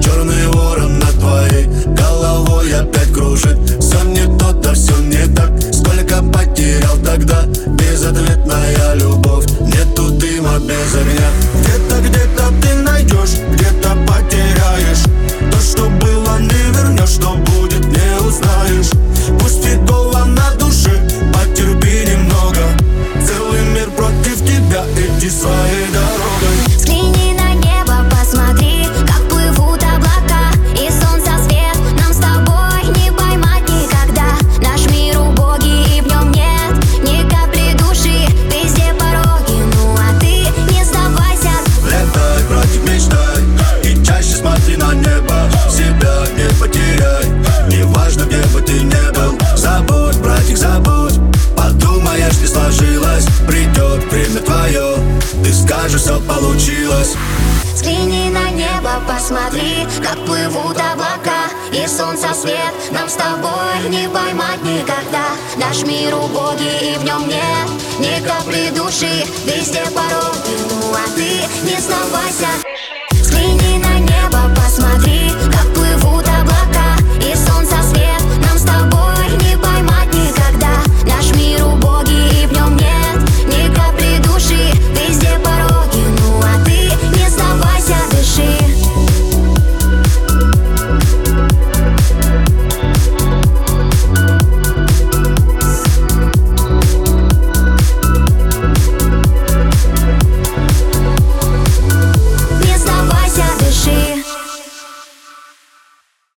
Черный ворон над твоей головой опять кружит. Все не то, да все не так. Сколько потерял тогда Безответная любовь? Нету дыма без огня. Где-то, где-то ты найдешь Где-то потеряешь. То, что было, не вернешь Что будет, не узнаешь. Пусть и голо на душе Потерпи немного. Целый мир против тебя Иди своей сложилось Придет время твое Ты скажешь, все получилось. Взгляни на небо, посмотри Как плывут облака И солнце свет. Нам с тобой не поймать никогда. Наш мир убогий и в нем нет Ни капли души. Везде порог, ну а ты не сдавайся.